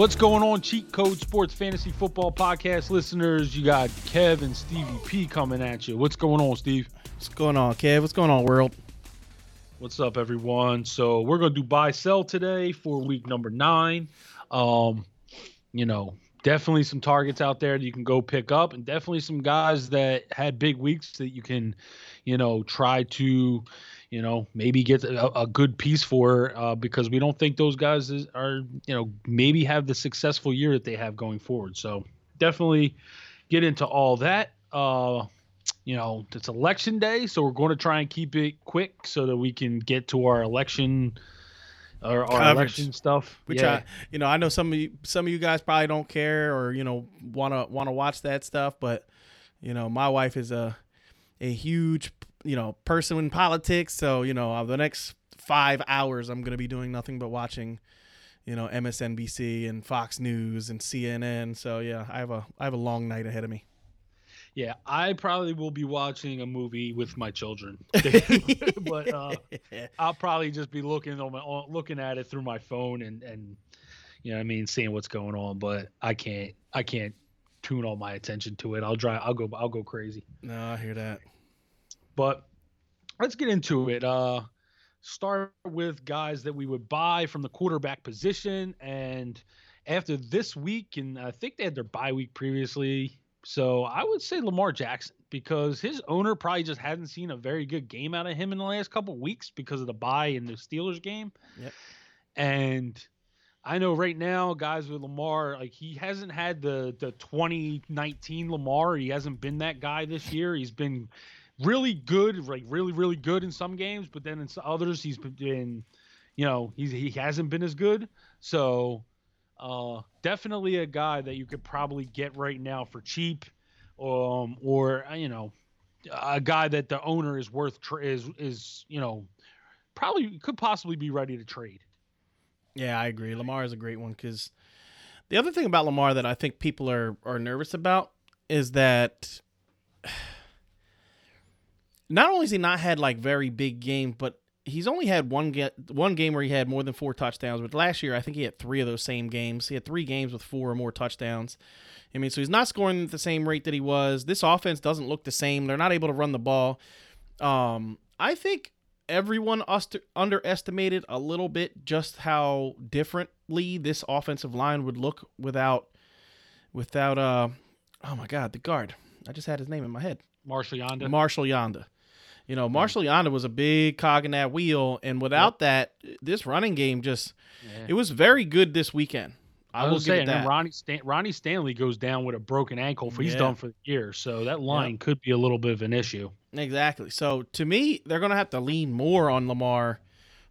What's going on, Cheat Code Sports Fantasy Football Podcast listeners? You got Kev and Stevie P coming at you. What's going on, Steve? What's going on, Kev? What's going on, world? What's up, everyone? So we're gonna do buy sell today for week number nine. Um, you know, definitely some targets out there that you can go pick up, and definitely some guys that had big weeks that you can, you know, try to you know, maybe get a, a good piece for uh, because we don't think those guys is, are, you know, maybe have the successful year that they have going forward. So definitely get into all that. Uh, you know, it's election day, so we're going to try and keep it quick so that we can get to our election our, our election stuff. Which yeah. I, you know, I know some of you, some of you guys probably don't care or you know want to want to watch that stuff, but you know, my wife is a a huge you know, person in politics. So, you know, uh, the next five hours, I'm going to be doing nothing but watching, you know, MSNBC and Fox News and CNN. So, yeah, I have a I have a long night ahead of me. Yeah, I probably will be watching a movie with my children, but uh, I'll probably just be looking on my looking at it through my phone and and you know I mean seeing what's going on. But I can't I can't tune all my attention to it. I'll drive. I'll go. I'll go crazy. No, I hear that. But let's get into it. Uh, start with guys that we would buy from the quarterback position. And after this week, and I think they had their bye week previously. So I would say Lamar Jackson because his owner probably just hadn't seen a very good game out of him in the last couple weeks because of the bye in the Steelers game. Yep. And I know right now, guys with Lamar, like he hasn't had the the 2019 Lamar. He hasn't been that guy this year. He's been really good, like really, really good in some games, but then in others he's been, you know, he's he hasn't been as good. So, uh, definitely a guy that you could probably get right now for cheap, um, or uh, you know, a guy that the owner is worth tra- is is you know, probably could possibly be ready to trade. Yeah, I agree. Lamar is a great one because the other thing about Lamar that I think people are are nervous about is that not only has he not had like very big games, but he's only had one get one game where he had more than four touchdowns. But last year, I think he had three of those same games. He had three games with four or more touchdowns. I mean, so he's not scoring at the same rate that he was. This offense doesn't look the same. They're not able to run the ball. Um, I think everyone underestimated a little bit just how differently this offensive line would look without without uh oh my god the guard i just had his name in my head Marshall yanda Marshall yanda you know, mm. Marshall Yanda was a big cog in that wheel, and without yep. that, this running game just yeah. it was very good this weekend. I, I will say, and Ronnie Stan- Ronnie Stanley goes down with a broken ankle. For he's yeah. done for the year, so that line could be a little bit of an issue. Exactly. So to me, they're going to have to lean more on Lamar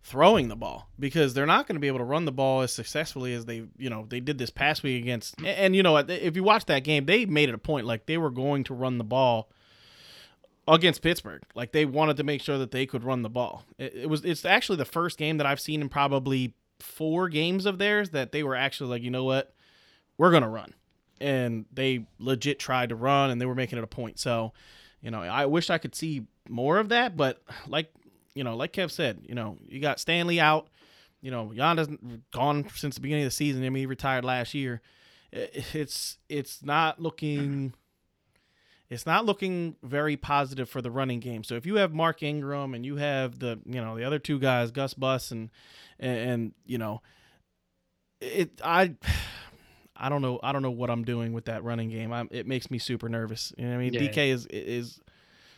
throwing the ball because they're not going to be able to run the ball as successfully as they, you know, they did this past week against. And you know, if you watch that game, they made it a point like they were going to run the ball against Pittsburgh. Like they wanted to make sure that they could run the ball. It, it, was it's actually the first game that I've seen in probably four games of theirs that they were actually like, you know what, we're gonna run, and they legit tried to run and they were making it a point. So, you know, I wish I could see more of that, but like you know, like Kev said, you know, you got Stanley out. You know, Yanda's gone since the beginning of the season. I mean, he retired last year. It's it's not looking it's not looking very positive for the running game. So if you have Mark Ingram and you have the you know the other two guys, Gus Bus and and, and you know it I I don't know I don't know what I'm doing with that running game. I'm, it makes me super nervous. You know I mean yeah. DK is is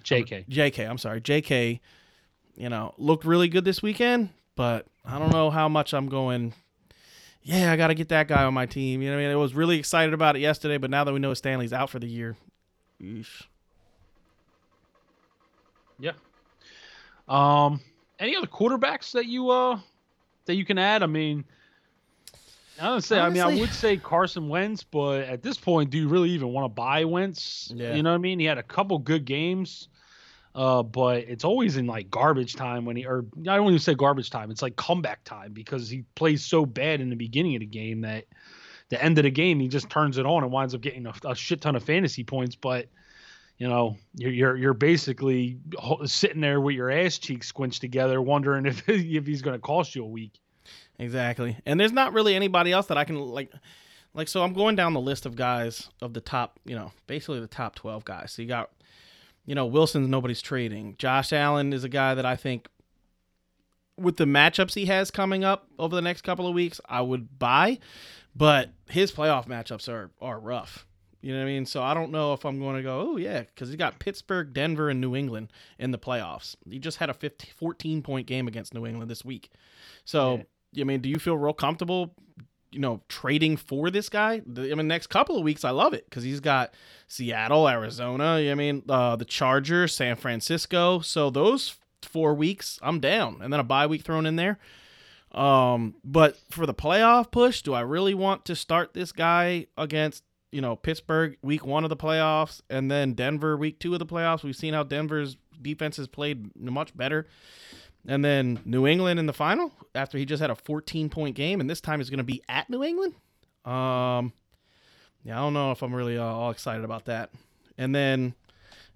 JK. Um, JK, I'm sorry. JK, you know, looked really good this weekend, but I don't know how much I'm going yeah, I got to get that guy on my team. You know, I mean, I was really excited about it yesterday, but now that we know Stanley's out for the year, Eesh. Yeah. Um. Any other quarterbacks that you uh that you can add? I mean, I would say. Honestly, I mean, I would say Carson Wentz, but at this point, do you really even want to buy Wentz? Yeah. You know what I mean? He had a couple good games. Uh, but it's always in like garbage time when he, or I don't even say garbage time. It's like comeback time because he plays so bad in the beginning of the game that the end of the game, he just turns it on and winds up getting a, a shit ton of fantasy points. But you know, you're you're, you're basically sitting there with your ass cheeks squinched together, wondering if if he's going to cost you a week. Exactly. And there's not really anybody else that I can like like so I'm going down the list of guys of the top, you know, basically the top 12 guys. So you got you know, Wilson's nobody's trading. Josh Allen is a guy that I think with the matchups he has coming up over the next couple of weeks, I would buy, but his playoff matchups are are rough. You know what I mean? So I don't know if I'm going to go, oh, yeah, because he got Pittsburgh, Denver, and New England in the playoffs. He just had a 15, 14 point game against New England this week. So, yeah. I mean, do you feel real comfortable, you know, trading for this guy? I mean, next couple of weeks, I love it because he's got Seattle, Arizona, I mean, uh, the Chargers, San Francisco. So those four weeks, I'm down. And then a bye week thrown in there. Um, but for the playoff push, do I really want to start this guy against you know Pittsburgh week one of the playoffs, and then Denver week two of the playoffs. We've seen how Denver's defense has played much better, and then New England in the final after he just had a 14 point game, and this time is going to be at New England. Um, yeah, I don't know if I'm really uh, all excited about that. And then,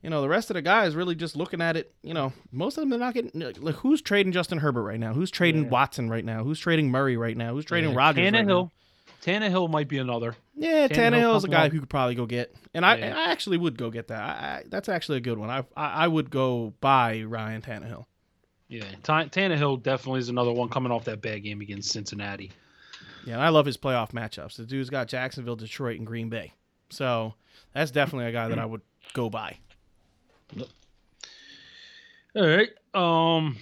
you know, the rest of the guys really just looking at it. You know, most of them they're not getting. Like, who's trading Justin Herbert right now? Who's trading yeah. Watson right now? Who's trading Murray right now? Who's trading yeah. Rodgers? Tannehill. Right now? Tannehill might be another. Yeah, Tannehill is a guy who could probably go get, and I, yeah. I actually would go get that. I, I, that's actually a good one. I, I, I would go buy Ryan Tannehill. Yeah, T- Tannehill definitely is another one coming off that bad game against Cincinnati. Yeah, and I love his playoff matchups. The dude's got Jacksonville, Detroit, and Green Bay, so that's definitely a guy that I would go buy. All right. Um.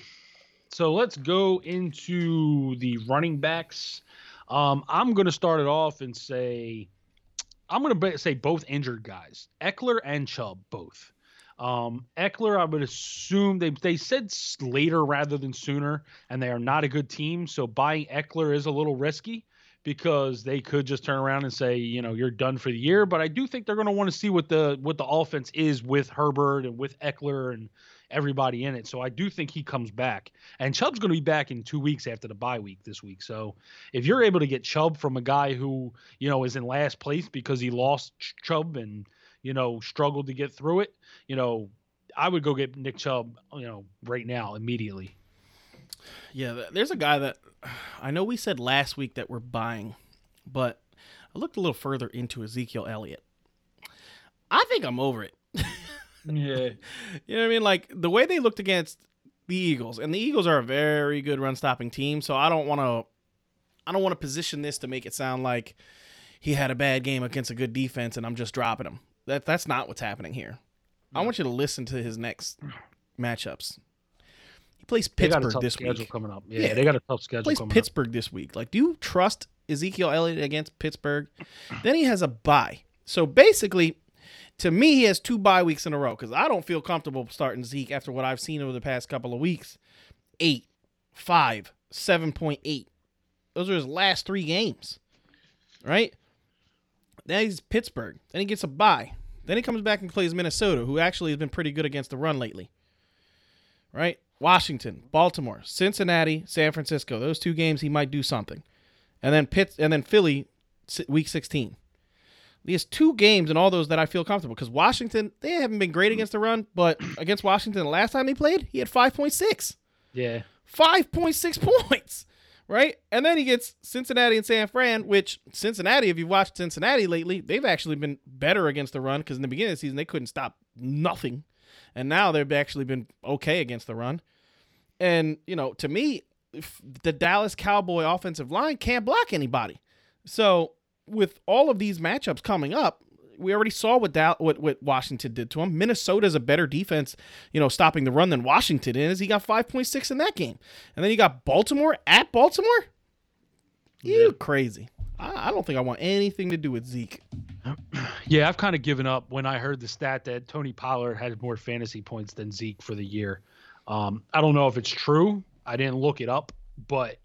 So let's go into the running backs. Um, I'm going to start it off and say I'm going to say both injured guys, Ekeler and Chubb, both. Um, Ekeler, I would assume they they said later rather than sooner, and they are not a good team. So buying Ekeler is a little risky because they could just turn around and say, you know, you're done for the year. But I do think they're going to want to see what the what the offense is with Herbert and with Ekeler and everybody in it. So I do think he comes back. And Chubb's going to be back in two weeks after the bye week this week. So if you're able to get Chubb from a guy who, you know, is in last place because he lost Chubb and, you know, struggled to get through it, you know, I would go get Nick Chubb, you know, right now, immediately. Yeah, there's a guy that I know we said last week that we're buying, but I looked a little further into Ezekiel Elliott. I think I'm over it. Yeah. you know what I mean? Like the way they looked against the Eagles, and the Eagles are a very good run stopping team, so I don't want to I don't want to position this to make it sound like he had a bad game against a good defense and I'm just dropping him. That that's not what's happening here. I want you to listen to his next matchups. He plays Pittsburgh this week. Coming up, yeah, yeah, they got a tough schedule. Coming up. Plays Pittsburgh up. this week. Like, do you trust Ezekiel Elliott against Pittsburgh? then he has a bye. So basically, to me, he has two bye weeks in a row because I don't feel comfortable starting Zeke after what I've seen over the past couple of weeks. Eight, five, seven point eight. Those are his last three games. Right? Then he's Pittsburgh. Then he gets a bye. Then he comes back and plays Minnesota, who actually has been pretty good against the run lately. Right? Washington, Baltimore, Cincinnati, San Francisco. Those two games he might do something. And then Pitt and then Philly week 16. He has two games in all those that I feel comfortable because Washington, they haven't been great against the run, but against Washington, the last time they played, he had 5.6. Yeah. 5.6 points, right? And then he gets Cincinnati and San Fran, which Cincinnati, if you've watched Cincinnati lately, they've actually been better against the run because in the beginning of the season, they couldn't stop nothing. And now they've actually been okay against the run. And, you know, to me, the Dallas Cowboy offensive line can't block anybody. So with all of these matchups coming up, we already saw what, Dal- what what Washington did to him. Minnesota's a better defense, you know, stopping the run than Washington is. He got 5.6 in that game. And then you got Baltimore at Baltimore? You yeah. crazy. I, I don't think I want anything to do with Zeke. Yeah, I've kind of given up when I heard the stat that Tony Pollard had more fantasy points than Zeke for the year. Um, I don't know if it's true. I didn't look it up, but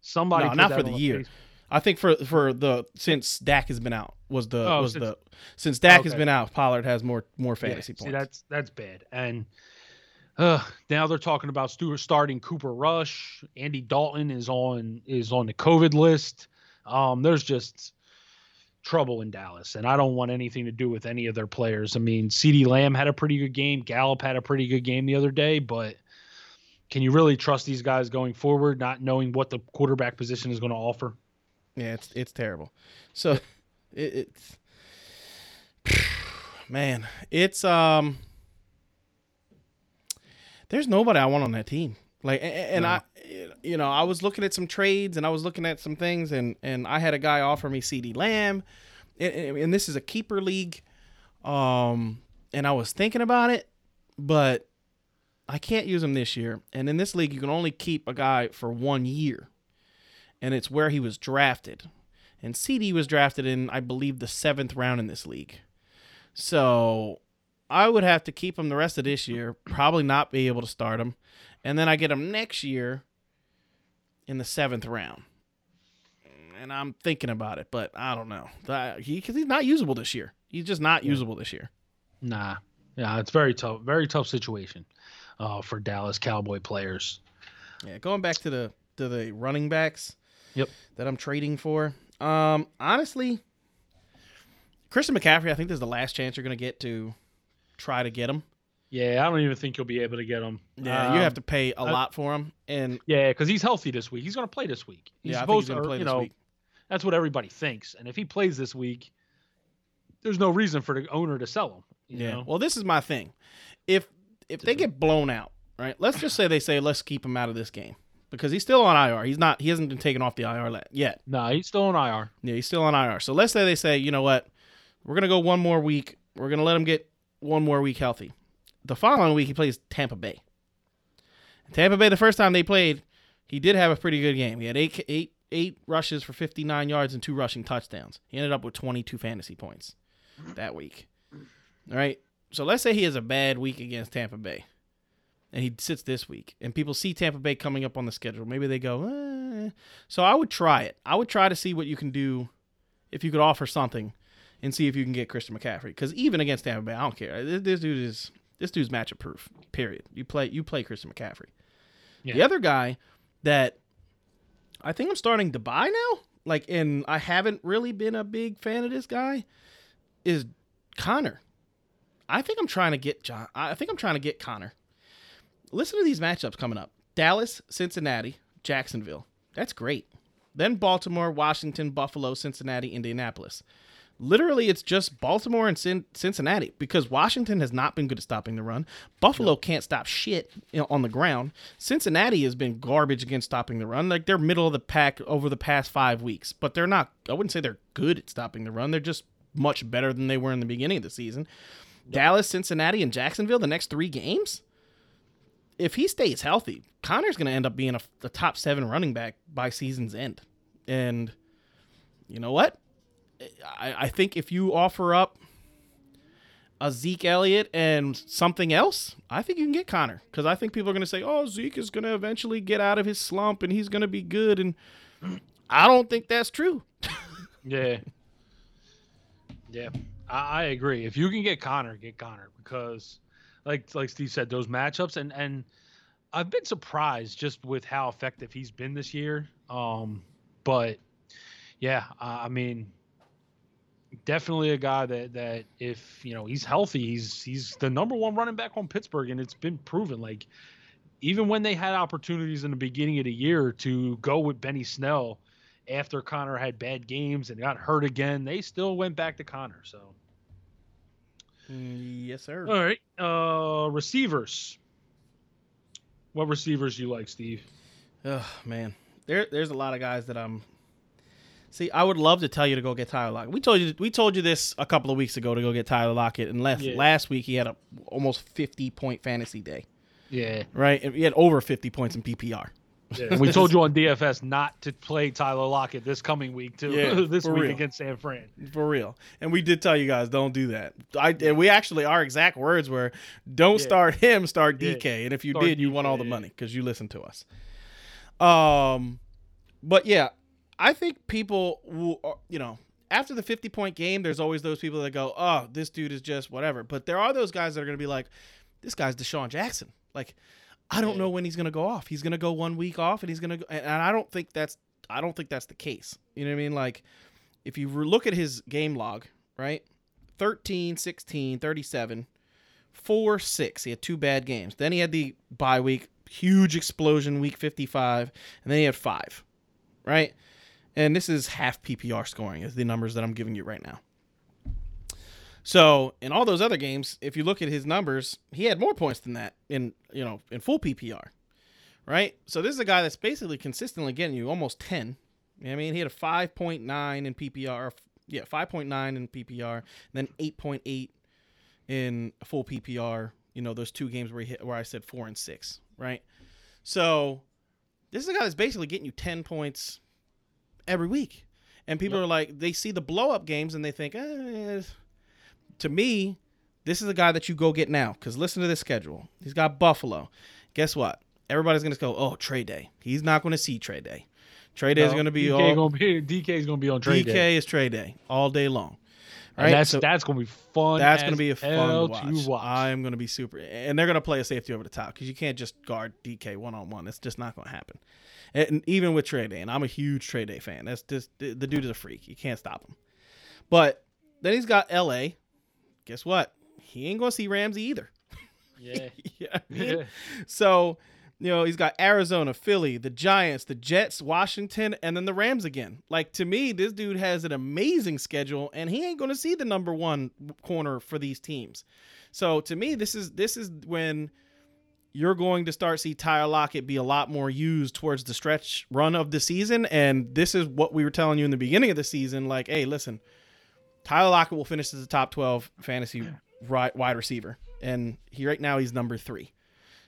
somebody no, not for the year. Facebook. I think for for the since Dak has been out was the oh, was since, the since Dak okay. has been out, Pollard has more more fantasy yeah, points. See, that's that's bad. And uh, now they're talking about Stewart starting Cooper Rush. Andy Dalton is on is on the COVID list. Um, there's just trouble in Dallas, and I don't want anything to do with any of their players. I mean, CeeDee Lamb had a pretty good game. Gallup had a pretty good game the other day, but can you really trust these guys going forward, not knowing what the quarterback position is going to offer? Yeah, it's it's terrible. So it, it's man, it's um. There's nobody I want on that team. Like, and No. I, you know, I was looking at some trades and I was looking at some things, and and I had a guy offer me CeeDee Lamb, and, and and this is a keeper league, um, and I was thinking about it, but I can't use him this year. And in this league, you can only keep a guy for one year, and it's where he was drafted. And CeeDee was drafted in, I believe, the seventh round in this league. So I would have to keep him the rest of this year, probably not be able to start him. And then I get him next year in the seventh round. And I'm thinking about it, but I don't know. He Because he's not usable this year. He's just not usable this year. Nah, yeah, it's very tough, very tough situation uh, for Dallas Cowboy players. Yeah, going back to the to the running backs. Yep. That I'm trading for. Um, honestly, Christian McCaffrey, I think this is the last chance you're gonna get to try to get him. Yeah, I don't even think you'll be able to get him. Yeah, you have Um, to pay a I- lot for him, and Yeah, because he's healthy this week. He's going to play this week. He's yeah, supposed gonna play you this know, week. that's what everybody thinks. And if he plays this week, there's no reason for the owner to sell him. You Yeah. know? Well, this is my thing. If if they get blown out, right? Let's just say they say let's keep him out of this game because he's still on IR. He's not. He hasn't been taken off the IR yet. No, he's still on IR. Yeah, he's still on IR. So let's say they say, you know what, we're gonna go one more week. We're gonna let him get one more week healthy. The following week he plays Tampa Bay. Tampa Bay, the first time they played, he did have a pretty good game. He had eight eight eight rushes for 59 yards and two rushing touchdowns. He ended up with 22 fantasy points that week. All right. So let's say he has a bad week against Tampa Bay. And he sits this week, and people see Tampa Bay coming up on the schedule. Maybe they go, eh. so I would try it. I would try to see what you can do if you could offer something and see if you can get Christian McCaffrey. Because even against Tampa Bay, I don't care. This, this dude is this dude's matchup proof. Period. You play you play Christian McCaffrey. The other guy that I think I'm starting to buy now, like, and I haven't really been a big fan of this guy, is Conner. I think I'm trying to get John. I think I'm trying to get Conner. Listen to these matchups coming up: Dallas, Cincinnati, Jacksonville. That's great. Then Baltimore, Washington, Buffalo, Cincinnati, Indianapolis. Literally, it's just Baltimore and Cin- Cincinnati because Washington has not been good at stopping the run. Buffalo can't stop shit you know, on the ground. Cincinnati has been garbage against stopping the run. Like they're middle of the pack over the past five weeks, but they're not. I wouldn't say they're good at stopping the run. They're just much better than they were in the beginning of the season. Dallas, Cincinnati, and Jacksonville. The next three games if he stays healthy, Conner's going to end up being a, a top seven running back by season's end. And you know what? I, I think if you offer up a Zeke Elliott and something else, I think you can get Conner because I think people are going to say, "Oh, Zeke is going to eventually get out of his slump and he's going to be good." And I don't think that's true. Yeah. Yeah. I, I agree. If you can get Conner, get Conner because like like Steve said, those matchups and and I've been surprised just with how effective he's been this year. Um but yeah, I I mean definitely a guy that that if, you know, he's healthy, he's he's the number 1 running back on Pittsburgh and it's been proven like even when they had opportunities in the beginning of the year to go with Benny Snell after Conner had bad games and got hurt again, they still went back to Conner. So, yes, sir. all right, uh, receivers. What receivers you like, Steve? Oh man, there there's a lot of guys that I'm. See, I would love to tell you to go get Tyler Lockett. We told you we told you this a couple of weeks ago to go get Tyler Lockett, and last Yeah. last week he had a almost 50 point fantasy day, Yeah, right? And He had over 50 points in PPR. we told you on DFS not to play Tyler Lockett this coming week too. Yeah, this for week real. against San Fran. For real. And we did tell you guys don't do that. I and we actually our exact words were don't Yeah. start him, start Yeah. DK. And if you Start did, you won all the money because you listened to us. Um but yeah, I think people will uh, you know, after the 50 point game, there's always those people that go, "Oh, this dude is just whatever." But there are those guys that are going to be like, "This guy's DeSean Jackson." Like I don't know when he's going to go off. He's going to go one week off and he's going to go and and I don't think that's I don't think that's the case. You know what I mean? Like if you look at his game log, right? 13, 16, 37, 4, 6. He had two bad games. Then he had the bye week, huge explosion week 55, and then he had five, right? And this is half PPR scoring, is the numbers that I'm giving you right now. So in all those other games, if you look at his numbers, he had more points than that in you know in full PPR, right? So this is a guy that's basically consistently getting you almost ten. I mean, he had a five point nine in PPR, yeah, five point nine in PPR, then eight point eight in full PPR. You know those two games where he hit, where I said four and six, right? So this is a guy that's basically getting you ten points every week, and people Yep. are like, they see the blow up games and they think, eh, to me, this is a guy that you go get now. Because listen to this schedule. He's got Buffalo. Guess what? Everybody's gonna go, oh, trade day. He's not gonna see trade day. Trade day is gonna be DK all be DK is gonna be on trade day. DK day. is trade day all day long. And Right? that's So that's gonna be fun. that's gonna be a fun to watch. to watch. I'm gonna be super, and they're gonna play a safety over the top because you can't just guard DK one on one. It's just not gonna happen. And even with Trey day, and I'm a huge Trey day fan. That's just the, the dude is a freak. You can't stop him. But then he's got LA. Guess what? He ain't gonna see Ramsey either. yeah. yeah. I mean? so, you know, he's got Arizona, Philly, the Giants, the Jets, Washington, and then the Rams again. Like to me, this dude has an amazing schedule, and he ain't going to see the number one corner for these teams. So to me, this is this is when you're going to start see Tyler Lockett be a lot more used towards the stretch run of the season, and this is what we were telling you in the beginning of the season. Like, hey, listen, Tyler Lockett will finish as a top 12 fantasy ri- wide receiver, and he right now he's number three.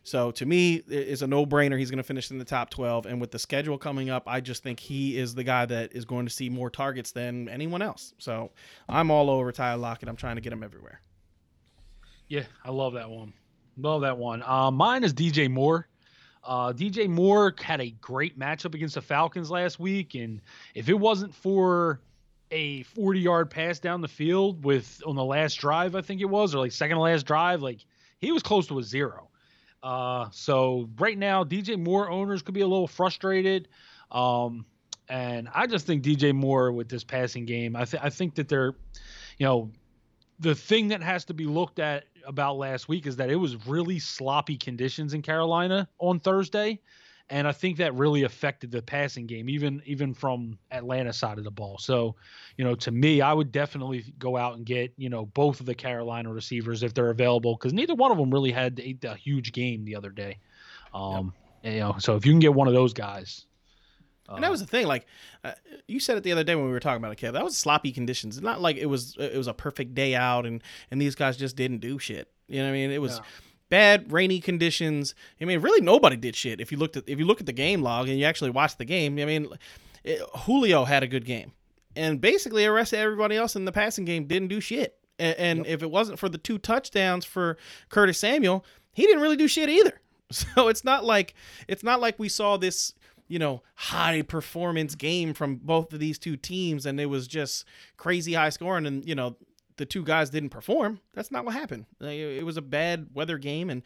So to me, it's a no-brainer. He's going to finish in the top 12, and with the schedule coming up, I just think he is the guy that is going to see more targets than anyone else. So I'm all over Tyler Lockett. I'm trying to get him everywhere. Yeah, I love that one. Love that one. Uh, mine is DJ Moore. Uh, DJ Moore had a great matchup against the Falcons last week, and if it wasn't for a 40-yard pass down the field with on the last drive, I think it was, or like second to last drive, like he was close to a zero. Uh, so right now, DJ Moore owners could be a little frustrated. Um, and I just think DJ Moore with this passing game, I, th- I think that they're, you know, the thing that has to be looked at about last week is that it was really sloppy conditions in Carolina on Thursday, and I think that really affected the passing game, even even from Atlanta side of the ball. So, you know, to me, I would definitely go out and get you know both of the Carolina receivers if they're available, because neither one of them really had a, a huge game the other day. Um, you know, so if you can get one of those guys, And that was the thing. Like uh, you said it the other day when we were talking about it, Kev. That was sloppy conditions. It's not like it was it was a perfect day out and and these guys just didn't do shit. You know what I mean? It was Yeah. bad rainy conditions. I mean, really nobody did shit. If you looked at if you look at the game log and you actually watched the game, I mean, it, Julio had a good game, and basically of everybody else in the passing game didn't do shit. And, and if it wasn't for the two touchdowns for Curtis Samuel, he didn't really do shit either. So it's not like it's not like we saw this you know, high performance game from both of these two teams and it was just crazy high scoring and, you know, the two guys didn't perform. That's not what happened. It was a bad weather game and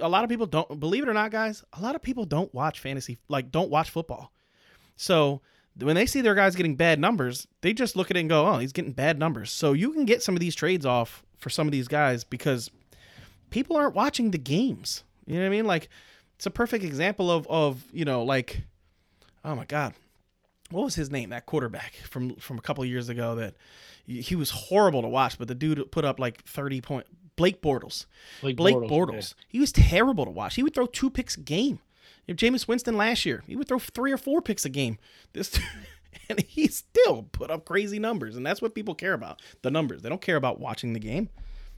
a lot of people don't believe it or not, guys, a lot of people don't watch fantasy like don't watch football. So when they see their guys getting bad numbers, they just look at it and go, "Oh, he's getting bad numbers." So you can get some of these trades off for some of these guys because people aren't watching the games. You know what I mean? Like it's a perfect example of of you know like oh my god what was his name that quarterback from from a couple of years ago that he was horrible to watch but the dude put up like 30 point blake bortles. Blake, blake Bortles, bortles, he was terrible to watch. He would throw two picks a game. If Jameis Winston last year he would throw three or four picks a game. This and he still put up crazy numbers and that's what people care about the numbers. They don't care about watching the game.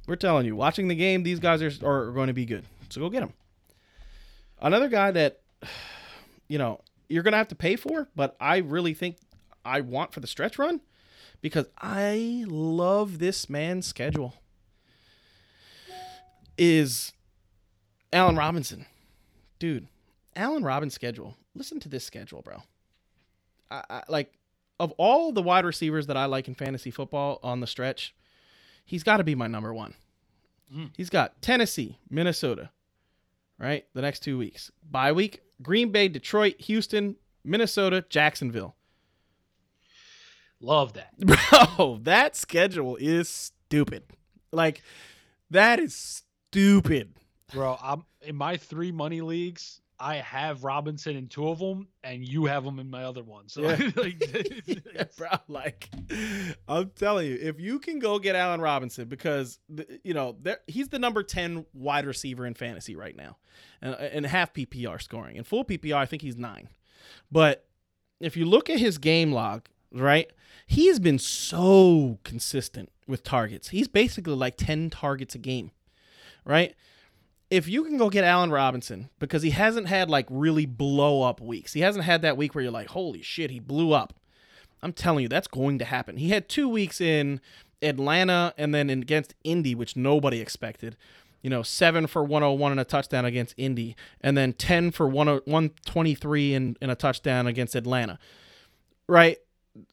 We're telling you watching the game these guys are, are going to be good. So go get them Another guy that you know you're gonna have to pay for, but I really think I want for the stretch run because I love this man's schedule. Is Allen Robinson, dude? Allen Robinson's schedule. Listen to this schedule, bro. I, I like of all the wide receivers that I like in fantasy football on the stretch, he's got to be my number one. Mm. He's got Tennessee, Minnesota, right? The next two weeks. Bye week, Green Bay, Detroit, Houston, Minnesota, Jacksonville. Love that. Bro, that schedule is stupid. Like, that is stupid. Bro, I'm in my three money leagues. I have Robinson in two of them, and you have him in my other one. So, Yeah. like, yeah, bro. Like, I'm telling you, if you can go get Allen Robinson, because you know he's the number ten wide receiver in fantasy right now, and, and half PPR scoring. and full PPR, I think he's nine. But if you look at his game log, right, he has been so consistent with targets. He's basically like ten targets a game, right? If you can go get Allen Robinson because he hasn't had like really blow up weeks. He hasn't had that week where you're like, holy shit, he blew up. I'm telling you, that's going to happen. He had two weeks in Atlanta and then in, against Indy, which nobody expected. You know, seven for 101 and a touchdown against Indy, and then 10 for 10 123 and, and a touchdown against Atlanta. Right?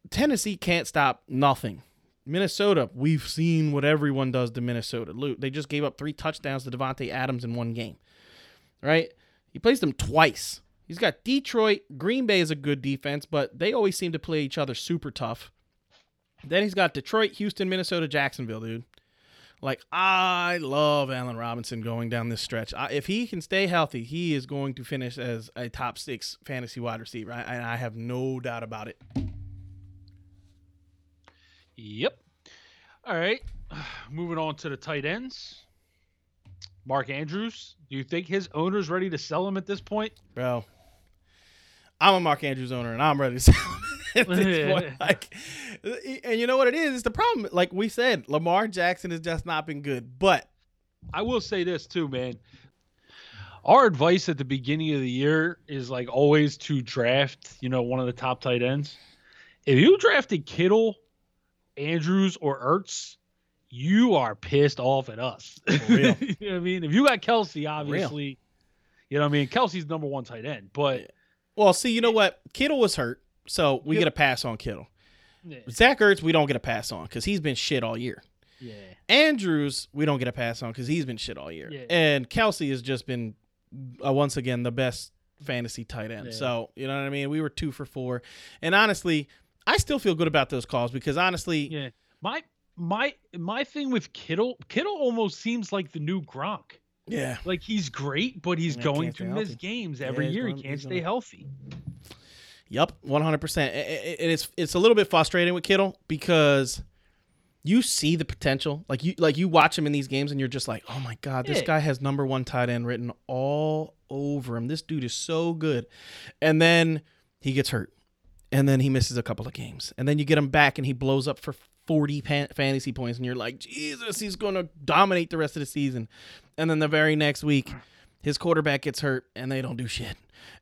Tennessee can't stop nothing. Minnesota, we've seen what everyone does to Minnesota. Look, they just gave up three touchdowns to Davante Adams in one game. Right? He plays them twice. He's got Detroit. Green Bay is a good defense, but they always seem to play each other super tough. Then he's got Detroit, Houston, Minnesota, Jacksonville, dude. Like I love Allen Robinson going down this stretch. I, if he can stay healthy, he is going to finish as a top six fantasy wide receiver. I, I have no doubt about it. Yep. All right. Moving on to the tight ends. Mark Andrews. Do you think his owner's ready to sell him at this point? bro. I'm a Mark Andrews owner, and I'm ready to sell him at this point. Like, and you know what it is? It's the problem. Like we said, Lamar Jackson has just not been good. But I will say this too, man. Our advice at the beginning of the year is like always to draft, you know, one of the top tight ends. If you drafted Kittle, Andrews, or Ertz, you are pissed off at us. real. you know what I mean? If you got Kelce, obviously, you know what I mean? Kelce's number one tight end, but well, see, you know what? Kittle was hurt, so we Yep. get a pass on Kittle. yeah, Zach Ertz, we don't get a pass on because he's been shit all year. yeah. Andrews, we don't get a pass on because he's been shit all year. Yeah. And Kelce has just been uh, once again the best fantasy tight end. Yeah. So you know what I mean. We were two for four, and honestly, I still feel good about those calls because honestly, Yeah. My my my thing with Kittle, Kittle almost seems like the new Gronk. yeah, Like he's great, but he's Yeah, going can't to miss healthy. games every he's year. gonna- he can't stay gonna- healthy. Yep, one hundred percent. And it's it's a little bit frustrating with Kittle because you see the potential. Like you like you watch him in these games and you're just like, oh my god, this Yeah. guy has number one tight end written all over him. This dude is so good. And then he gets hurt, and then he misses a couple of games, and then you get him back and he blows up for. 40 pan- fantasy points and you're like jesus he's going to dominate the rest of the season and then the very next week his quarterback gets hurt and they don't do shit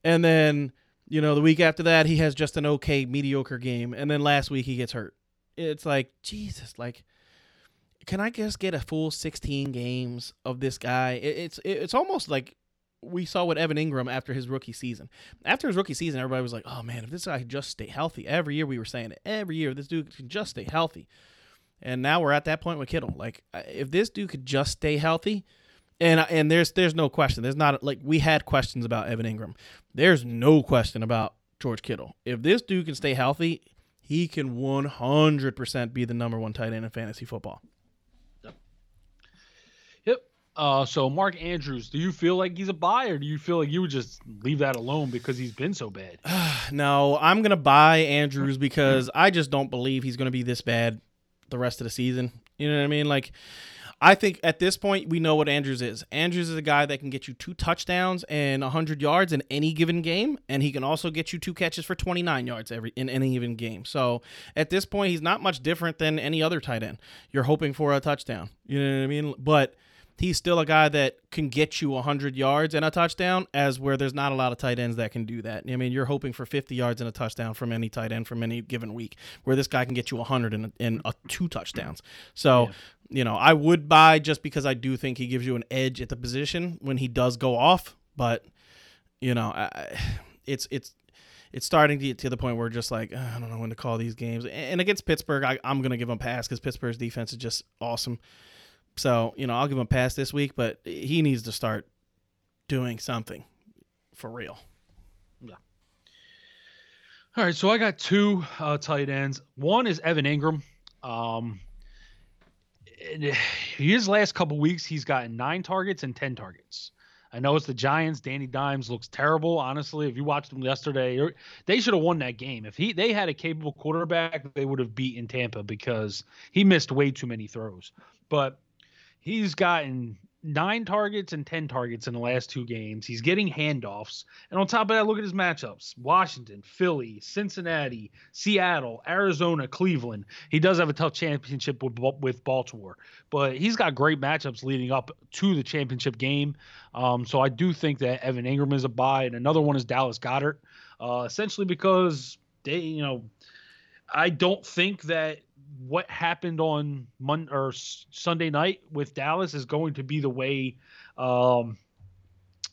and then you know, the week after that, he has just an okay, mediocre game. And then last week, he gets hurt. It's like, Jesus, like, can I just get a full 16 games of this guy? It- It's it's almost like we saw with Evan Engram after his rookie season. After his rookie season, everybody was like, oh man, if this guy could just stay healthy. Every year we were saying it. Every year, this dude can just stay healthy. And now we're at that point with Kittle. Like, if this dude could just stay healthy, and and there's there's no question. There's not like we had questions about Evan Engram. There's no question about George Kittle. If this dude can stay healthy, he can 100% be the number one tight end in fantasy football. Uh, so Mark Andrews, do you feel like he's a buy, or do you feel like you would just leave that alone because he's been so bad? no, I'm gonna buy Andrews because I just don't believe he's gonna be this bad the rest of the season. You know what I mean? Like, I think at this point we know what Andrews is. Andrews is a guy that can get you two touchdowns and 100 yards in any given game, and he can also get you two catches for 29 yards every in any given game. So at this point, he's not much different than any other tight end. You're hoping for a touchdown. You know what I mean? But he's still a guy that can get you 100 yards and a touchdown as where there's not a lot of tight ends that can do that. I mean, you're hoping for 50 yards and a touchdown from any tight end from any given week where this guy can get you 100 and, and a two touchdowns. So, Yeah. you know, I would buy just because I do think he gives you an edge at the position when he does go off, but you know, I, it's it's it's starting to get to the point where just like ah, I don't know when to call these games. And against Pittsburgh, I, I'm gonna give him a pass because Pittsburgh's defense is just awesome. So you know, I'll give him a pass this week, but he needs to start doing something for real. Yeah. All right, so I got two uh, tight ends. One is Evan Engram. Um, his last couple weeks, he's gotten nine targets and ten targets. I know it's the Giants. Danny Dimes looks terrible. Honestly, if you watched them yesterday, they should have won that game. If he they had a capable quarterback, they would have beaten Tampa because he missed way too many throws. But he's gotten nine targets and 10 targets in the last two games. He's getting handoffs. And on top of that, look at his matchups Washington, Philly, Cincinnati, Seattle, Arizona, Cleveland. He does have a tough championship with, with Baltimore, but he's got great matchups leading up to the championship game. Um, so I do think that Evan Engram is a buy. And another one is Dallas Goedert, uh, essentially because they, you know, I don't think that what happened on Monday or Sunday night with Dallas is going to be the way, um,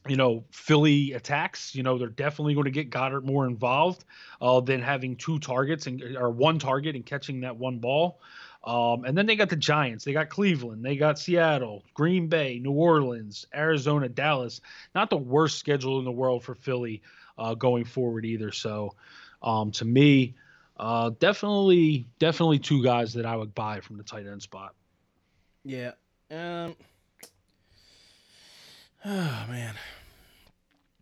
you know, Philly attacks. You know, they're definitely going to get Goedert more involved uh, than having two targets and or one target and catching that one ball. Um, and then they got the Giants, they got Cleveland, they got Seattle, Green Bay, New Orleans, Arizona, Dallas. Not the worst schedule in the world for Philly uh, going forward either. So, um, to me, uh, definitely, definitely two guys that I would buy from the tight end spot. Yeah. Um. Oh man,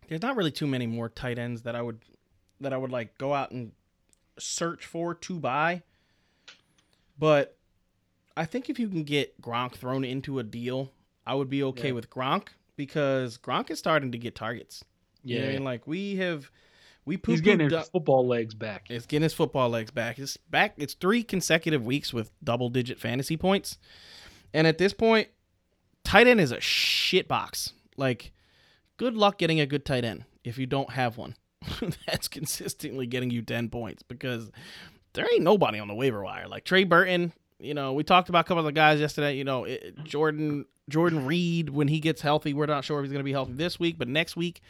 there's not really too many more tight ends that I would that I would like go out and search for to buy. But I think if you can get Gronk thrown into a deal, I would be okay yeah. with Gronk because Gronk is starting to get targets. Yeah, you know I mean, like we have we He's getting his football legs back. It's getting his football legs back. It's back. It's three consecutive weeks with double digit fantasy points, and at this point, tight end is a shit box. Like, good luck getting a good tight end if you don't have one. That's consistently getting you ten points because there ain't nobody on the waiver wire. Like Trey Burton, you know, we talked about a couple of the guys yesterday. You know, it, Jordan Jordan Reed when he gets healthy, we're not sure if he's going to be healthy this week, but next week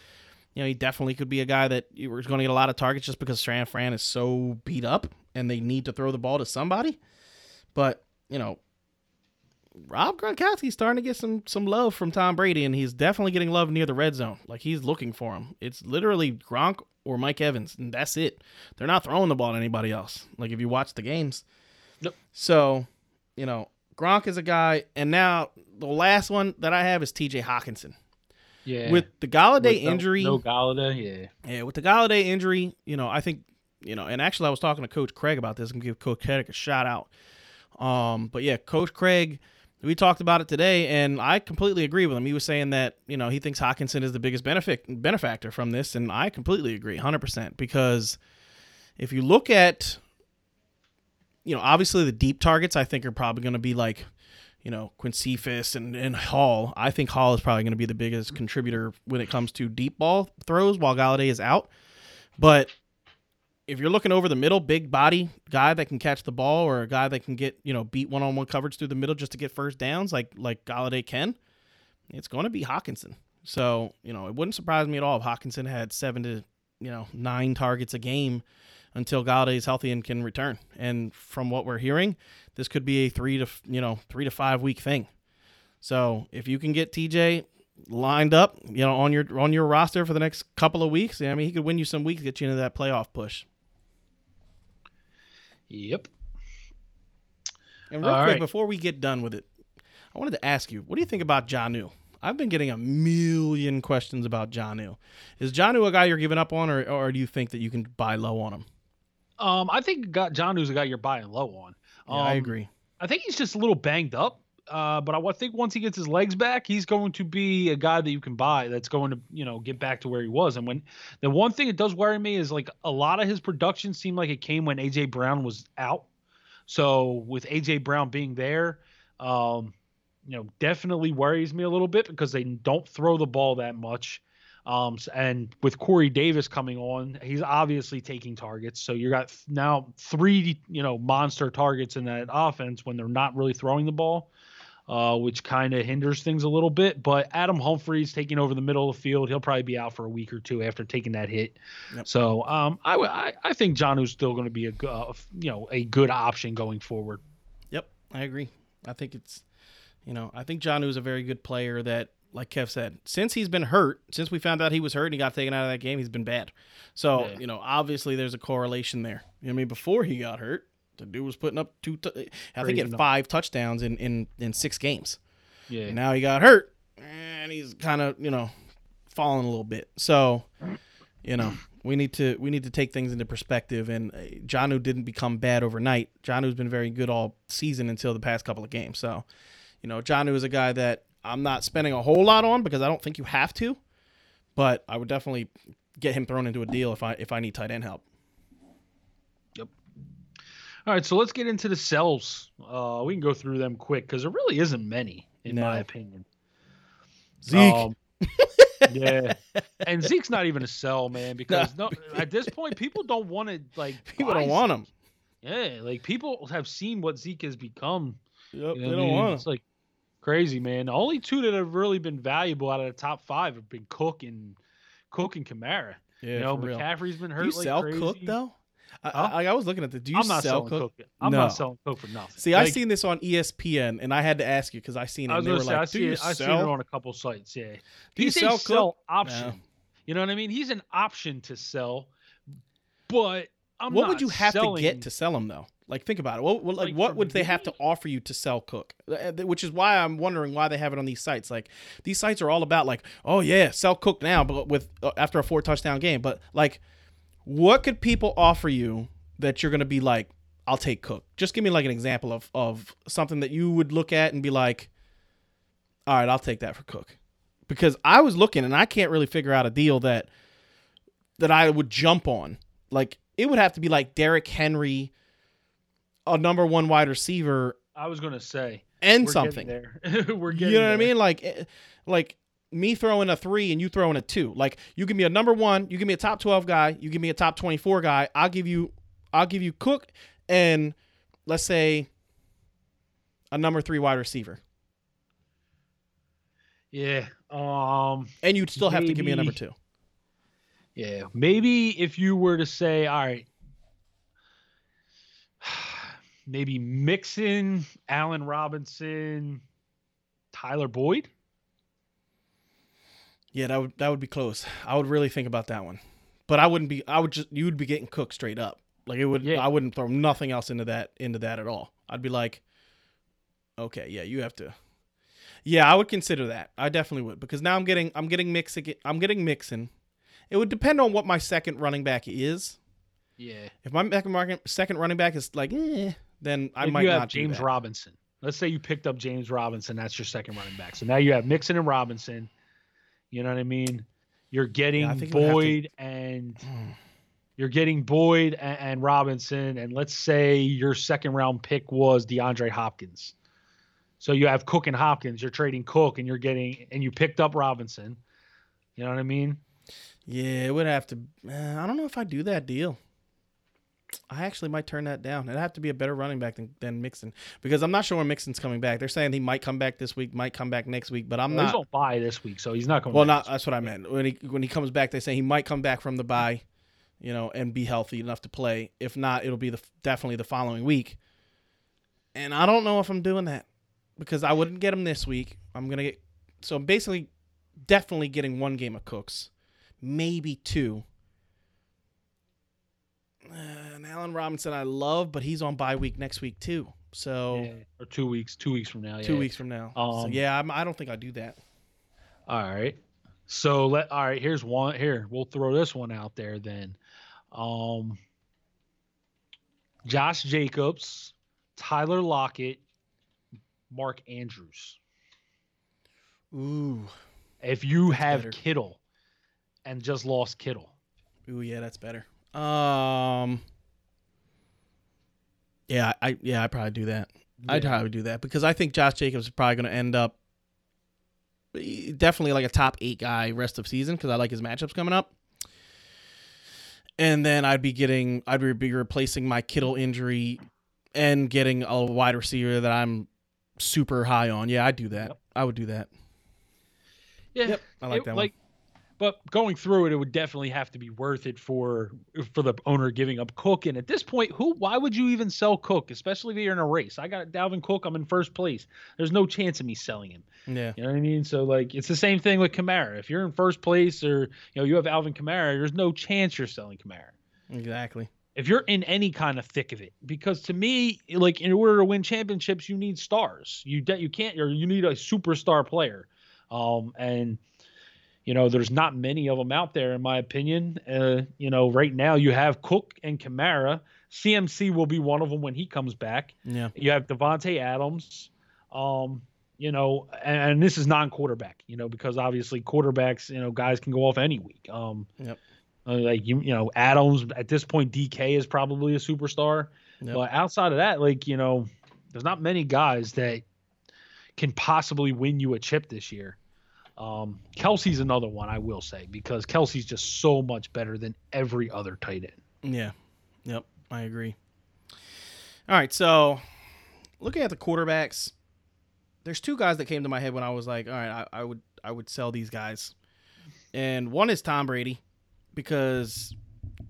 you know, he definitely could be a guy that you going to get a lot of targets just because San Fran is so beat up and they need to throw the ball to somebody. But, you know, Rob Gronkowski's starting to get some some love from Tom Brady, and he's definitely getting love near the red zone. Like he's looking for him. It's literally Gronk or Mike Evans, and that's it. They're not throwing the ball to anybody else. Like if you watch the games. Yep. So, you know, Gronk is a guy, and now the last one that I have is T.J. Hockenson. Yeah. With the Golladay with injury, no Golladay, yeah. Yeah, with the Golladay injury, you know, I think, you know, and actually I was talking to Coach Craig about this and give Coach Craig a shout out. Um, but yeah, Coach Craig, we talked about it today, and I completely agree with him. He was saying that you know he thinks Hockenson is the biggest benefit benefactor from this, and I completely agree, hundred percent. Because if you look at, you know, obviously the deep targets, I think are probably going to be like you know, Quincephus and, and Hall. I think Hall is probably going to be the biggest contributor when it comes to deep ball throws while Golladay is out. But if you're looking over the middle, big body guy that can catch the ball or a guy that can get, you know, beat one on one coverage through the middle just to get first downs like like Golladay can, it's going to be Hockenson. So, you know, it wouldn't surprise me at all if Hockenson had seven to, you know, nine targets a game until Golladay is healthy and can return. And from what we're hearing, this could be a three to you know three to five week thing. So if you can get TJ lined up, you know, on your on your roster for the next couple of weeks, I mean, he could win you some weeks, get you into that playoff push. Yep. And real All quick, right. before we get done with it, I wanted to ask you, what do you think about Jonnu? I've been getting a million questions about Jonnu. Is Jonnu a guy you're giving up on, or, or do you think that you can buy low on him? Um, I think got Jonnu's a guy you're buying low on. Um, yeah, I agree. I think he's just a little banged up. Uh, but I think once he gets his legs back, he's going to be a guy that you can buy that's going to, you know, get back to where he was. And when the one thing that does worry me is like a lot of his production seemed like it came when AJ Brown was out. So with AJ Brown being there, um, you know, definitely worries me a little bit because they don't throw the ball that much. Um, and with Corey Davis coming on, he's obviously taking targets. So you got now three, you know, monster targets in that offense when they're not really throwing the ball, uh, which kind of hinders things a little bit. But Adam Humphries taking over the middle of the field, he'll probably be out for a week or two after taking that hit. Yep. So um, I, I, I think still going to be a uh, you know a good option going forward. Yep, I agree. I think it's you know I think Jonnu is a very good player that like Kev said, since he's been hurt, since we found out he was hurt and he got taken out of that game, he's been bad. So, yeah. you know, obviously there's a correlation there. You know I mean, before he got hurt, The dude was putting up two. T- I think he had five touchdowns in in in six games. Yeah. And now he got hurt, and he's kind of you know falling a little bit. So, you know, we need to we need to take things into perspective. And uh, Jonnu didn't become bad overnight. Jonnu's been very good all season until the past couple of games. So, you know, Jonnu is a guy that I'm not spending a whole lot on because I don't think you have to, but I would definitely get him thrown into a deal if I if I need tight end help. Yep. All right, so let's get into the sells. Uh, we can go through them quick because there really isn't many, in No. my opinion. Zeke. Um, yeah, and Zeke's not even a sell, man, because no, at this point, people don't want to like. People don't want him. Yeah, like people have seen what Zeke has become. Yep, You know they don't mean? want him. It's like crazy, man. The only two that have really been valuable out of the top five have been Cook and Cook and Kamara. Yeah, you know, for real. McCaffrey's been hurt. Do you like sell crazy. Cook though? I, Huh? I, I was looking at the. Do you I'm not sell selling Cook? Cook. I'm No. not selling Cook for nothing. See, I Like, seen this on ESPN, and I had to ask you because I seen it. I and they were say, like, I "Do see you it. I seen it on a couple sites. Yeah, Do you he's sell a sell option. No. You know what I mean? He's an option to sell, but I'm what would you have to get to sell him though? Like, think about it. What, what like, Like, what would they have to offer you to sell Cook? Which is why I'm wondering why they have it on these sites. Like, these sites are all about like, oh yeah, sell Cook now, but with uh, after a four touchdown game. But like, what could people offer you that you're gonna be like, I'll take Cook? Just give me like an example of of something that you would look at and be like, all right, I'll take that for Cook. Because I was looking and I can't really figure out a deal that that I would jump on. Like it would have to be like Derrick Henry, a number one wide receiver, I was gonna say and we're something. Getting there. we're You getting. know what I mean? Like, eh, like me throwing a three and you throwing a two. Like you give me a number one, you give me a top twelve guy, you give me a top twenty four guy. I'll give you, I'll give you Cook and let's say a number three wide receiver, Yeah. Um. and you'd still have to give me a number two. Yeah. Maybe if you were to say, all right, maybe Mixon, Allen Robinson, Tyler Boyd. Yeah, that would that would be close. I would really think about that one, but I wouldn't be. I would just you would be getting cooked straight up. Like it would. Yeah. I wouldn't throw nothing else into that into that at all. I'd be like, okay, yeah, you have to. Yeah, I would consider that. I definitely would because now I'm getting I'm getting mix I'm getting Mixon. It would depend on what my second running back is. Yeah. If my second second running back is like, eh, then I if might you have not James. Robinson. Let's say you picked up James Robinson, that's your second running back. So now you have Mixon and Robinson. You know what I mean? You're getting I think it would have to- Boyd and you're getting Boyd and, and Robinson, and let's say your second round pick was DeAndre Hopkins. So you have Cook and Hopkins. You're trading Cook, and you're getting and you picked up Robinson. You know what I mean? Yeah, it would have to. Uh, I don't know if I do that deal. I actually might turn that down. It'd have to be a better running back than, than Mixon because I'm not sure when Mixon's coming back. They're saying he might come back this week, might come back next week, but I'm Well, he's not. on bye this week, so he's not going. Well, not that's what I meant. When he when he comes back, they say he might come back from the bye, you know, and be healthy enough to play. If not, it'll be the definitely the following week. And I don't know if I'm doing that because I wouldn't get him this week. I'm gonna get so I'm basically definitely getting one game of Cooks, maybe two. And Allen Robinson I love, but he's on bye week next week too. So Yeah, or two weeks, two weeks from now. two weeks from now. so Um, yeah, I'm, I don't think I do that. All right. So let all right, here's one here. We'll throw this one out there then. Um Josh Jacobs, Tyler Lockett, Mark Andrews. Ooh. If you That's have better. Kittle and just lost Kittle. Ooh, yeah, that's better. Um, yeah, I yeah, I probably do that. I'd probably do that because I think Josh Jacobs is probably going to end up definitely like a top eight guy rest of season because I like his matchups coming up. And then I'd be getting, I'd be replacing my Kittle injury and getting a wide receiver that I'm super high on. Yeah, I'd do that. Yep. I would do that. Yeah. Yep, I like it- that like but going through it, it would definitely have to be worth it for for the owner giving up Cook. And at this point, who? Why would you even sell Cook, especially if you're in a race? I got Dalvin Cook. I'm in first place. There's no chance of me selling him. Yeah. You know what I mean? So like, it's the same thing with Kamara. If you're in first place, or you know you have Alvin Kamara, there's no chance you're selling Kamara. Exactly. if you're in any kind of thick of it because to me like in order to win championships you need stars you de- you can't or you need a superstar player um and you know there's not many of them out there in my opinion uh you know right now you have cook and Kamara CMC will be one of them when he comes back Yeah. you have Davante Adams um you know and, and this is non-quarterback you know because obviously quarterbacks you know guys can go off any week um Yep. uh, like you, you know, Adams at this point, DK is probably a superstar. Yep. But outside of that, like you know, there's not many guys that can possibly win you a chip this year. Um, Kelce's another one I will say because Kelce's just so much better than every other tight end. Yeah. Yep. I agree. All right. So looking at the quarterbacks, there's two guys that came to my head when I was like, all right, I, I would I would sell these guys. And one is Tom Brady because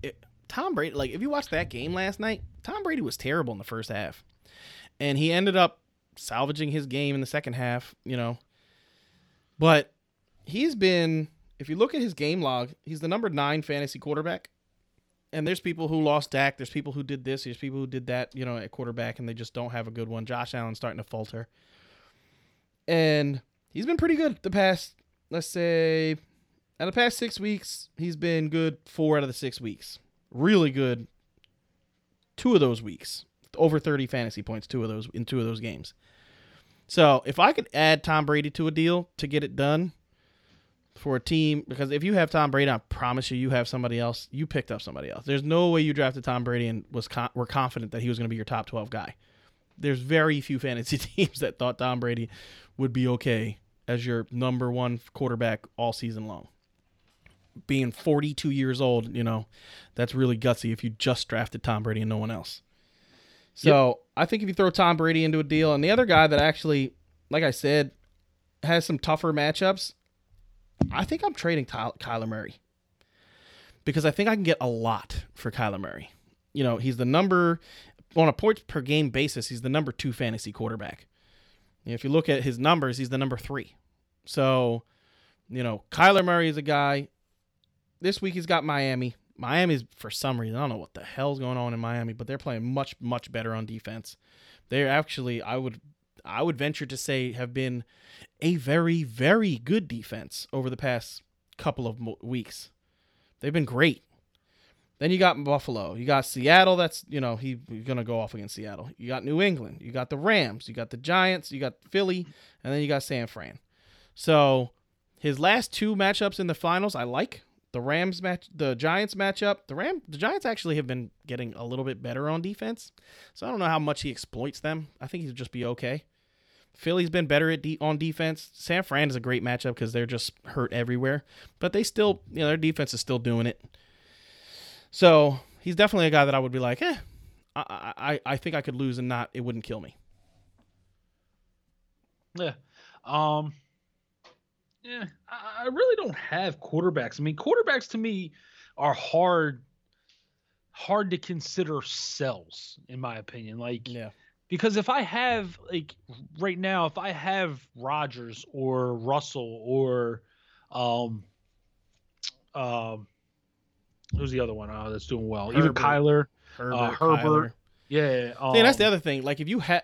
it, Tom Brady, like if you watched that game last night, Tom Brady was terrible in the first half. And he ended up salvaging his game in the second half, you know. But he's been if you look at his game log, he's the number 9 fantasy quarterback and there's people who lost Dak. There's people who did this. There's people who did that, you know, at quarterback, and they just don't have a good one. Josh Allen's starting to falter, and he's been pretty good the past, let's say, out of the past six weeks, he's been good four out of the six weeks. Really good. Two of those weeks, over 30 fantasy points. Two of those in two of those games. So if I could add Tom Brady to a deal to get it done, for a team because if you have Tom Brady, I promise you, you have somebody else. You picked up somebody else. There's no way you drafted Tom Brady and was con- were confident that he was going to be your top 12 guy. There's very few fantasy teams that thought Tom Brady would be okay as your number one quarterback all season long. Being 42 years old, you know, that's really gutsy if you just drafted Tom Brady and no one else. So I think if you throw Tom Brady into a deal, and the other guy that actually, like I said, has some tougher matchups, I think I'm trading Kyler Murray because I think I can get a lot for Kyler Murray. You know, he's the number on a points per game basis. He's the number two fantasy quarterback. If you look at his numbers, he's the number three. So, you know, Kyler Murray is a guy. This week he's got Miami. Miami's for some reason I don't know what the hell's going on in Miami, but they're playing much much better on defense. They're actually I would I would venture to say have been a very, very good defense over the past couple of weeks. They've been great. Then you got Buffalo. You got Seattle. That's, you know, he, he's going to go off against Seattle. You got New England. You got the Rams. You got the Giants. You got Philly. And then you got San Fran. So his last two matchups in the finals, I like. The Rams match, the Giants matchup. The Ram, the Giants actually have been getting a little bit better on defense. So I don't know how much he exploits them. I think he'll just be okay. Philly's been better at de- on defense. San Fran is a great matchup because they're just hurt everywhere, but they still, you know, their defense is still doing it. So he's definitely a guy that I would be like, eh, I, I, I think I could lose and not, it wouldn't kill me. Yeah. Um yeah, I, I really don't have quarterbacks. I mean, quarterbacks to me are hard hard to consider sells in my opinion. Like Yeah. Because if I have like right now, if I have Rodgers or Russell or um um who's the other one uh, that's doing well? Even Herbert. Kyler. Herbert, Uh, Herbert. Kyler. Yeah. Um, See, and that's the other thing. Like if you have,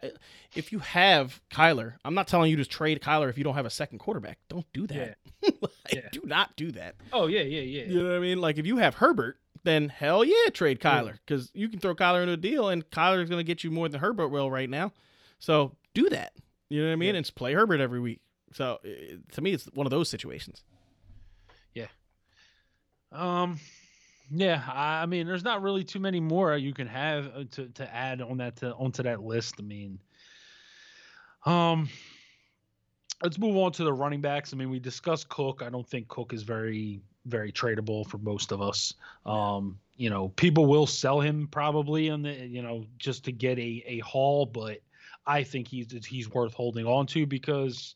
if you have Kyler, I'm not telling you to trade Kyler if you don't have a second quarterback. Don't do that. Like, Yeah. Do not do that. Oh yeah, yeah, yeah. You know what I mean? Like if you have Herbert, then hell yeah, trade Kyler because you can throw Kyler into a deal, and Kyler is going to get you more than Herbert will right now. So do that. You know what I mean? Yeah. And play Herbert every week. So to me, it's one of those situations. Yeah. Um, yeah, I I mean, there's not really too many more you can have uh, to to add on that to onto that list. I mean, um, let's move on to the running backs. I mean, we discussed Cook. I don't think Cook is very very tradable for most of us. Um, you know, people will sell him probably on the you know just to get a a haul, but I think he's he's worth holding on to because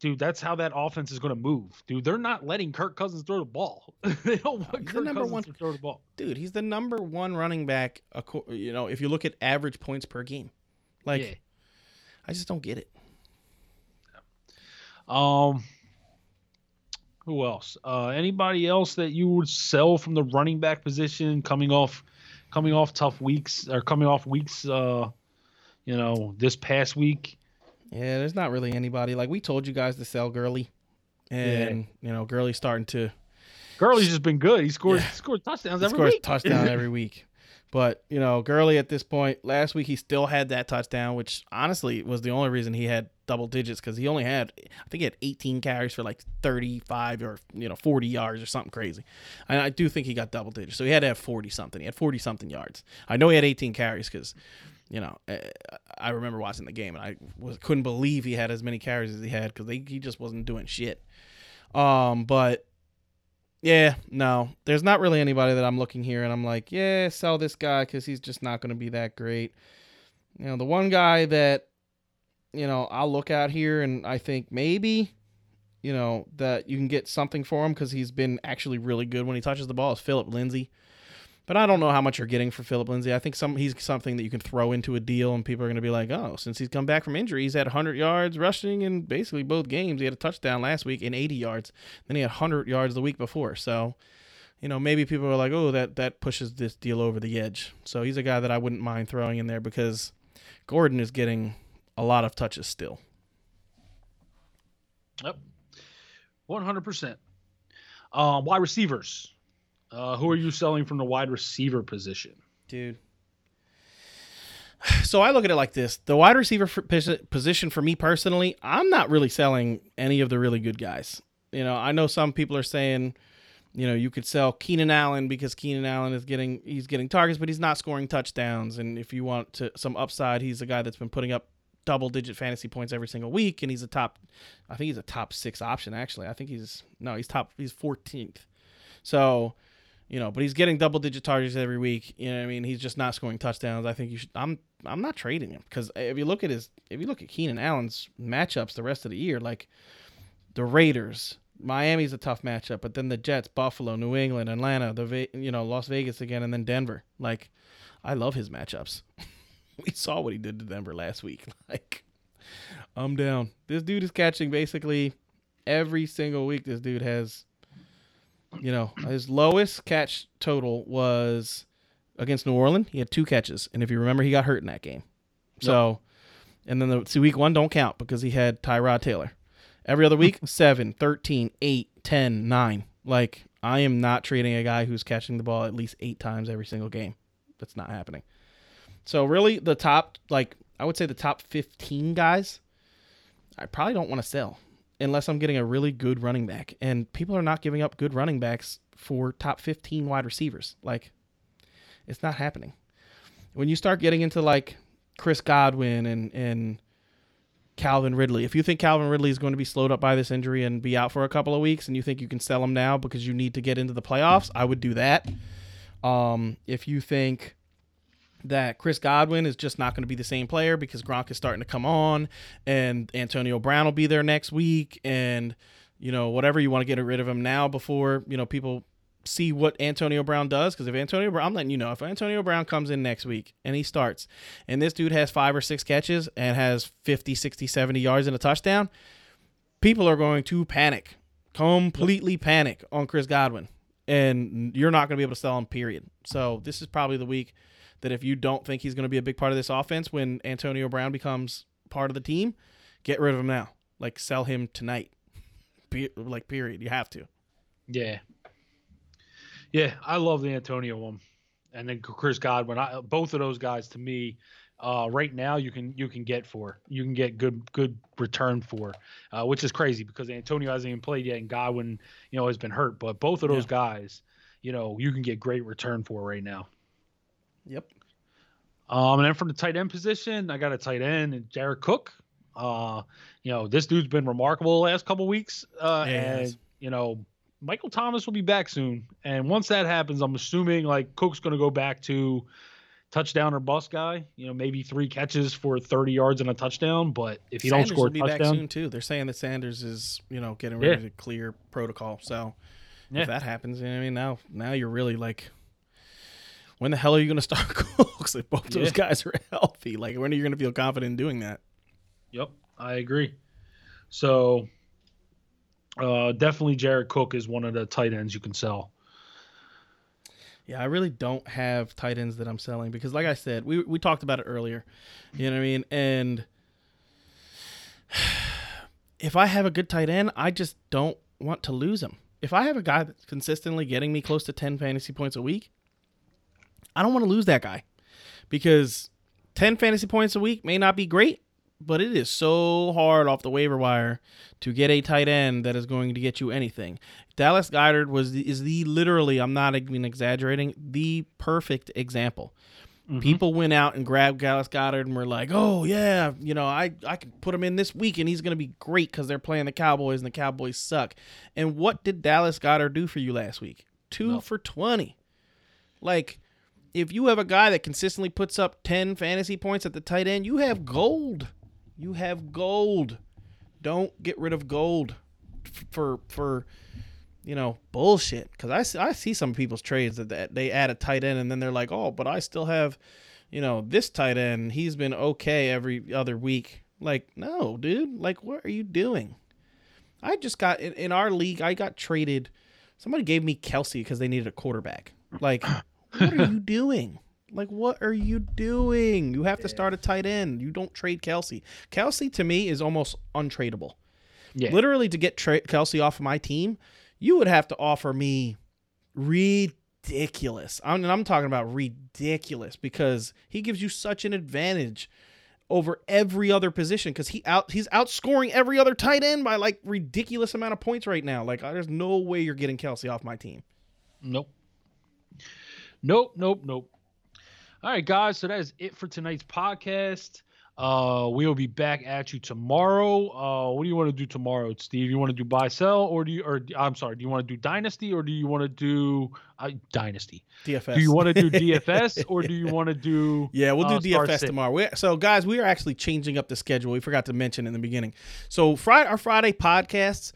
dude, that's how that offense is going to move. Dude, they're not letting Kirk Cousins throw the ball. they don't want he's the Kirk number Cousins one- to throw the ball. Dude, he's the number one running back. You know, if you look at average points per game, like yeah. I just don't get it. Um. Who else? Uh, anybody else that you would sell from the running back position coming off coming off tough weeks or coming off weeks. Uh, you know, this past week. Yeah, there's not really anybody like we told you guys to sell Gurley, and yeah. you know Gurley's starting to. Gurley's just been good. He scores yeah. scores touchdowns every scores week. touchdown every week. But you know, Gurley at this point, last week he still had that touchdown, which honestly was the only reason he had double digits because he only had, I think he had 18 carries for like 35 or you know 40 yards or something crazy. And I do think he got double digits, so he had to have 40 something. He had 40 something yards. I know he had 18 carries because you know, eh, I remember watching the game and I was, couldn't believe he had as many carries as he had because he just wasn't doing shit. Um, but yeah, no, there's not really anybody that I'm looking here and I'm like, yeah, sell this guy because he's just not going to be that great. You know, the one guy that, you know, I'll look at here and I think maybe, you know, that you can get something for him because he's been actually really good when he touches the ball is Phillip Lindsay. But I don't know how much you're getting for Phillip Lindsay. I think some he's something that you can throw into a deal, and people are going to be like, "Oh, since he's come back from injury, he's had 100 yards rushing in basically both games. He had a touchdown last week and 80 yards. Then he had 100 yards the week before. So, you know, maybe people are like, "Oh, that that pushes this deal over the edge." So he's a guy that I wouldn't mind throwing in there because Gordon is getting a lot of touches still. Yep, 100. percent uh, Wide receivers. Uh, who are you selling from the wide receiver position, dude? So I look at it like this: the wide receiver position for me personally, I'm not really selling any of the really good guys. You know, I know some people are saying, you know, you could sell Keenan Allen because Keenan Allen is getting he's getting targets, but he's not scoring touchdowns. And if you want to some upside, he's a guy that's been putting up double digit fantasy points every single week, and he's a top. I think he's a top six option actually. I think he's no, he's top. He's 14th. So you know, but he's getting double digit targets every week. You know, I mean, he's just not scoring touchdowns. I think you should. I'm I'm not trading him because if you look at his, if you look at Keenan Allen's matchups the rest of the year, like the Raiders, Miami's a tough matchup, but then the Jets, Buffalo, New England, Atlanta, the you know Las Vegas again, and then Denver. Like, I love his matchups. we saw what he did to Denver last week. Like, I'm down. This dude is catching basically every single week. This dude has you know, his lowest catch total was against New Orleans. He had two catches, and if you remember, he got hurt in that game. So, and then the see, week one don't count because he had Tyrod Taylor. Every other week, 7, 13, 8, 10, 9. Like, I am not trading a guy who's catching the ball at least eight times every single game. That's not happening. So, really, the top, like, I would say the top 15 guys, I probably don't want to sell unless I'm getting a really good running back. And people are not giving up good running backs for top 15 wide receivers. Like, it's not happening. When you start getting into like Chris Godwin and, and Calvin Ridley, if you think Calvin Ridley is going to be slowed up by this injury and be out for a couple of weeks and you think you can sell him now because you need to get into the playoffs, I would do that. Um, if you think that Chris Godwin is just not going to be the same player because Gronk is starting to come on and Antonio Brown will be there next week and you know whatever you want to get rid of him now before you know people see what Antonio Brown does because if Antonio Brown I'm letting you know if Antonio Brown comes in next week and he starts and this dude has 5 or 6 catches and has 50 60 70 yards and a touchdown people are going to panic completely panic on Chris Godwin and you're not going to be able to sell him period so this is probably the week that if you don't think he's going to be a big part of this offense when Antonio Brown becomes part of the team, get rid of him now. Like sell him tonight. Be- like period. You have to. Yeah. Yeah, I love the Antonio one, and then Chris Godwin. I, both of those guys to me, uh, right now you can you can get for you can get good good return for, uh, which is crazy because Antonio hasn't even played yet and Godwin you know has been hurt. But both of those yeah. guys, you know, you can get great return for right now. Yep. Um, and then from the tight end position, I got a tight end and Jared Cook. Uh, you know, this dude's been remarkable the last couple weeks. Uh, and you know, Michael Thomas will be back soon. And once that happens, I'm assuming like Cook's going to go back to touchdown or bust guy. You know, maybe three catches for 30 yards and a touchdown. But if he Sanders don't score will be touchdown, back soon too. They're saying that Sanders is you know getting ready yeah. to clear protocol. So yeah. if that happens, you know, I mean now now you're really like when the hell are you going to start Cooks if both yeah. those guys are healthy? Like, when are you going to feel confident in doing that? Yep, I agree. So, uh, definitely Jared Cook is one of the tight ends you can sell. Yeah, I really don't have tight ends that I'm selling because, like I said, we we talked about it earlier. You know what I mean? And if I have a good tight end, I just don't want to lose him. If I have a guy that's consistently getting me close to 10 fantasy points a week, I don't want to lose that guy because 10 fantasy points a week may not be great, but it is so hard off the waiver wire to get a tight end that is going to get you anything. Dallas Goedert was the, is the literally I'm not even exaggerating the perfect example. Mm-hmm. People went out and grabbed Dallas Goedert and were like, "Oh yeah, you know, I I can put him in this week and he's going to be great because they're playing the Cowboys and the Cowboys suck." And what did Dallas Goedert do for you last week? Two no. for twenty. Like, if you have a guy that consistently puts up ten fantasy points at the tight end, you have gold. You have gold. Don't get rid of gold for for you know bullshit. Because I see, I see some people's trades that, that they add a tight end and then they're like, oh, but I still have you know this tight end. He's been okay every other week. Like no, dude. Like what are you doing? I just got in, in our league. I got traded. Somebody gave me Kelce because they needed a quarterback. Like, what are you doing? Like, what are you doing? You have to start a tight end. You don't trade Kelce. Kelce to me is almost untradeable. Yeah. Literally, to get tra- Kelce off of my team, you would have to offer me ridiculous. I'm, I'm talking about ridiculous because he gives you such an advantage over every other position because he out he's outscoring every other tight end by like ridiculous amount of points right now. Like, there's no way you're getting Kelce off my team. Nope. Nope. Nope. Nope. All right, guys. So that is it for tonight's podcast. Uh, we will be back at you tomorrow. Uh, what do you want to do tomorrow, Steve? You want to do buy sell, or do you? Or I'm sorry, do you want to do dynasty, or do you want to do uh, dynasty? DFS. Do you want to do DFS, or do you want to do? Yeah, we'll do uh, DFS tomorrow. We, so, guys, we are actually changing up the schedule. We forgot to mention in the beginning. So, Friday, our Friday podcasts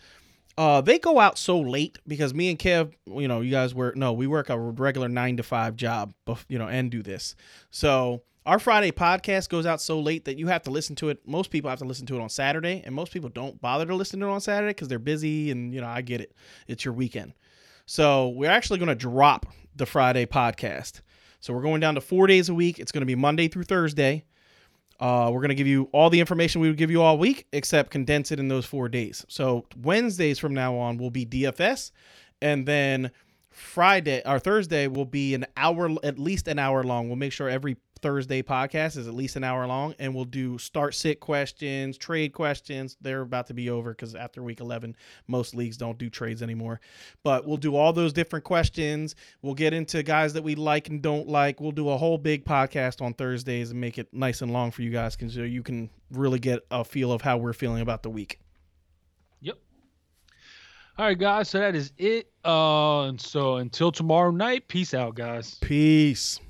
uh, they go out so late because me and Kev, you know, you guys work. No, we work a regular nine to five job, you know, and do this. So our Friday podcast goes out so late that you have to listen to it. Most people have to listen to it on Saturday, and most people don't bother to listen to it on Saturday because they're busy. And you know, I get it. It's your weekend. So we're actually going to drop the Friday podcast. So we're going down to four days a week. It's going to be Monday through Thursday. Uh, we're going to give you all the information we would give you all week, except condense it in those four days. So Wednesdays from now on will be DFS, and then Friday or Thursday will be an hour, at least an hour long. We'll make sure every Thursday podcast is at least an hour long, and we'll do start sit questions, trade questions. They're about to be over because after week 11, most leagues don't do trades anymore. But we'll do all those different questions. We'll get into guys that we like and don't like. We'll do a whole big podcast on Thursdays and make it nice and long for you guys so you can really get a feel of how we're feeling about the week. Yep. All right, guys. So that is it. Uh, and so until tomorrow night, peace out, guys. Peace.